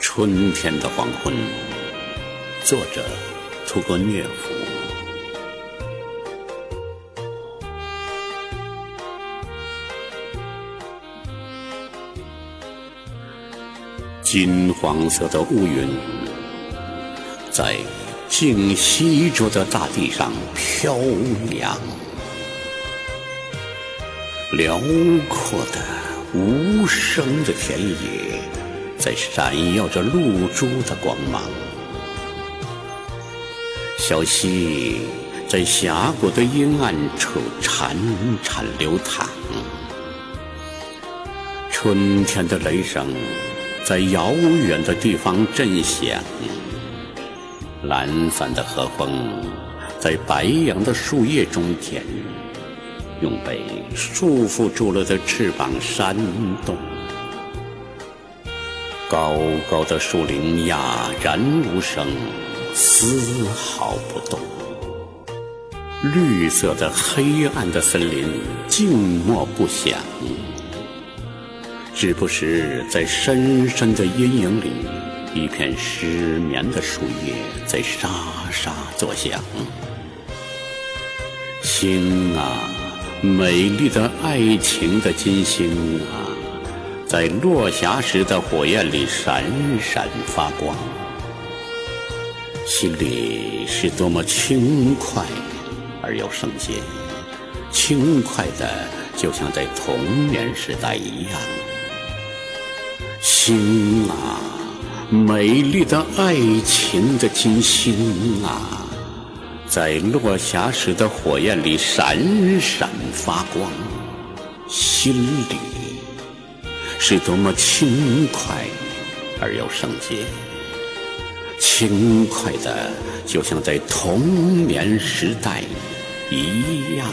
春天的黄昏，作者屠格涅夫。金黄色的乌云在静息着的大地上飘扬，辽阔的、无声的田野在闪耀着露珠的光芒，小溪在峡谷的阴暗处潺潺流淌，春天的雷声。在遥远的地方震响，懒散的和风在白杨的树叶中间，用被束缚住了的翅膀扇动。高高的树林哑然无声，丝毫不动；绿色的黑暗的森林静默不响。时不时，在深深的阴影里，一片失眠的树叶在沙沙作响。星啊，美丽的爱情的金星啊，在落霞时的火焰里闪闪发光。心里是多么轻快而又圣洁，轻快的就像在童年时代一样。星啊，美丽的爱情的金星啊，在落霞时的火焰里闪闪发光。心里是多么轻快而又圣洁，轻快的就像在童年时代一样。